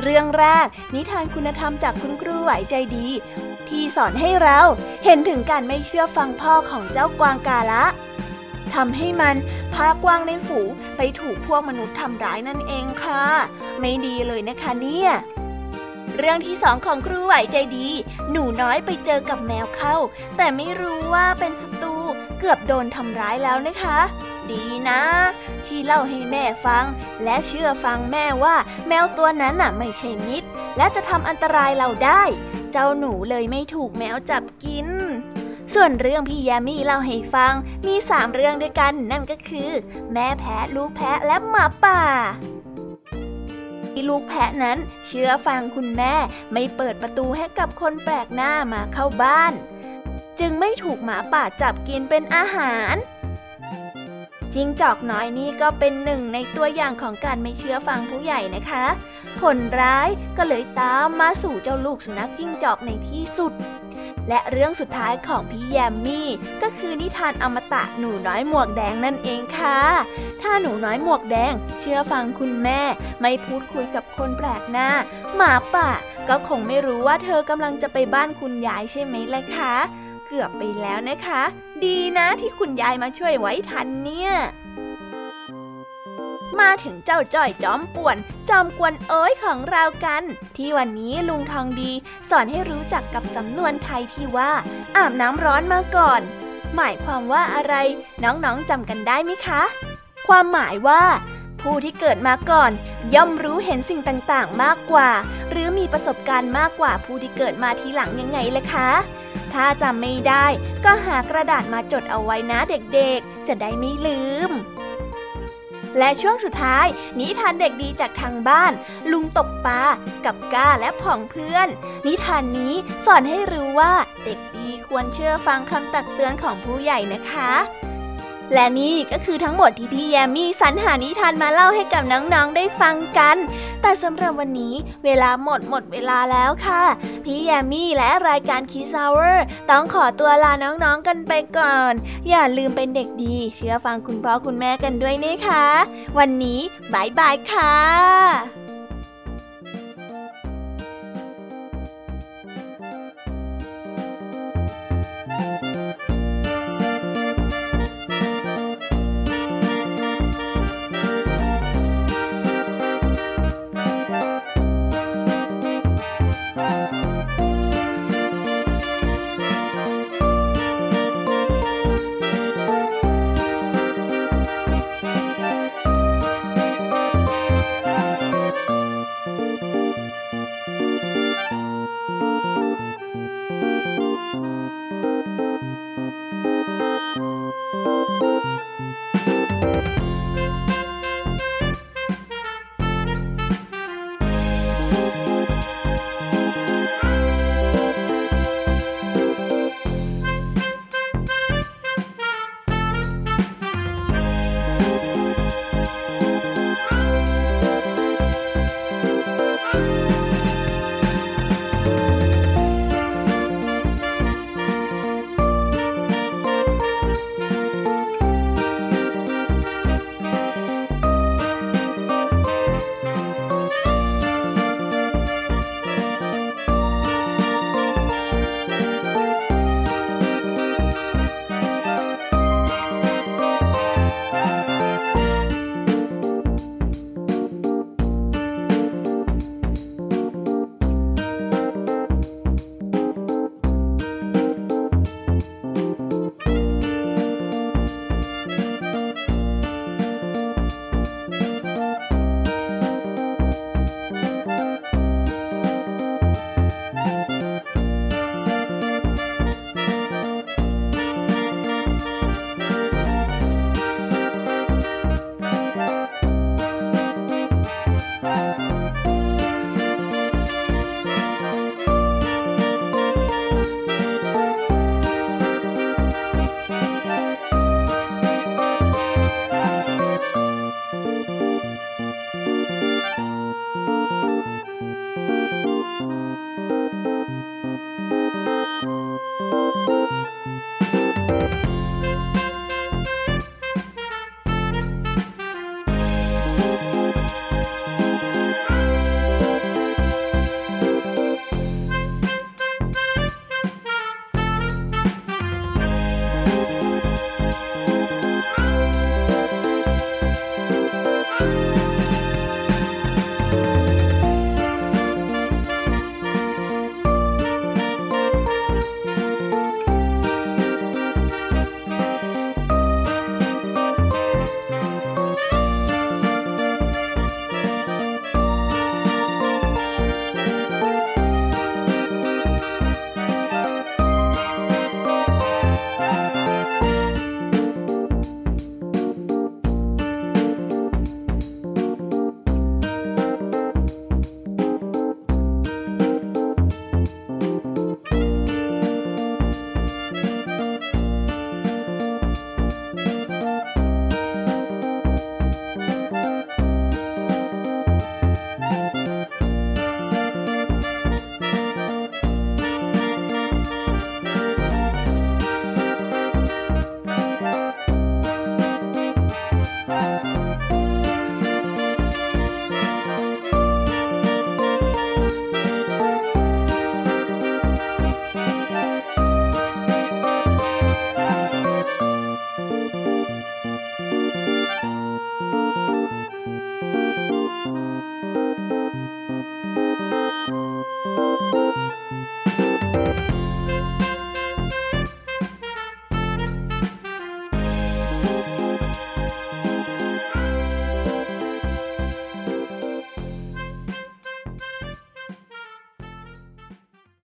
เรื่องแรกนิทานคุณธรรมจากคุณครูไหวใจดี ที่สอนให้เราเห็นถึงการไม่เชื่อฟังพ่อของเจ้ากวางกาละทำให้มันพากวางในฝูงไปถูกพวกมนุษย์ทำร้ายนั่นเองค่ะ ไม่ดีเลยนะคะเนี่ยเรื่องที่สองของครูไหวใจดี หนูน้อยไปเจอกับแมวเข้า แต่ไม่รู้ว่าเป็นศัตรูเกือบโดนทำร้ายแล้วนะคะ ดีนะ ที่เล่าให้แม่ฟัง และเชื่อฟังแม่ว่า แมวตัวนั้นน่ะไม่ใช่มิตร และจะทำอันตรายเราได้ เจ้าหนูเลยไม่ถูกแมวจับกิน ส่วนเรื่องพี่ยามีเล่าให้ฟังมีสามเรื่องด้วยกันนั่นก็คือ แม่แพะลูกแพะและหมาป่าลูกแพะนั้นเชื่อฟังคุณแม่ไม่เปิดประตูให้กับคนแปลกหน้ามาเข้าบ้าน จึงไม่ถูกหมาป่าจับกินเป็นอาหาร จิงจอกน้อยนี่ก็เป็นหนึ่งในตัวอย่างของการไม่เชื่อฟังผู้ใหญ่นะคะ ผลร้ายก็เลยตามมาสู่เจ้าลูกสุนัขจิ้งจอกในที่สุด และเรื่องสุดท้ายของพี่แยมมี่ก็คือนิทานอมตะหนูน้อยหมวกแดงนั่นเองค่ะ ถ้าหนูน้อยหมวกแดง เชื่อฟังคุณแม่ ไม่พูดคุยกับคนแปลกหน้า หมาป่าก็คงไม่รู้ว่าเธอกำลังจะไปบ้านคุณยายใช่ไหมล่ะคะ เกือบไปแล้วนะคะ ดีนะที่คุณยายมาช่วยไว้ทันเนี่ย มาถึงเจ้าจ้อยจอมป่วน จอมกวนเอ้ยของเรากัน ที่วันนี้ลุงทองดีสอนให้รู้จักกับสำนวนไทยที่ว่า อาบน้ำร้อนมาก่อน หมายความว่าอะไร น้องๆจำกันได้ไหมคะ ความหมายว่า ผู้ที่เกิดมาก่อน ย่อมรู้เห็นสิ่งต่างๆ มากกว่า หรือมีประสบการณ์มากกว่าผู้ที่เกิดมาทีหลังยังไงล่ะคะ ถ้าจำไม่ได้ ก็หากระดาษมาจดเอาไว้นะเด็กๆ จะได้ไม่ลืม และช่วงสุดท้าย นิทานเด็กดีจากทางบ้าน ลุงตกปลากับก้าและผ่องเพื่อน นิทานนี้สอนให้รู้ว่าเด็กดีควรเชื่อฟังคำตักเตือนของผู้ใหญ่นะคะ และนี่ก็คือทั้งหมดที่พี่แยมมี่สรรหานิทานมาเล่าให้กับน้องๆได้ฟังกัน แต่สำหรับวันนี้เวลาหมดหมดเวลาแล้วค่ะ พี่แยมมี่และรายการ Kids Hour ต้องขอตัวลาน้องๆกันไปก่อน อย่าลืมเป็นเด็กดี เชื่อฟังคุณพ่อคุณแม่กันด้วยนะคะ วันนี้ bye bye ค่ะ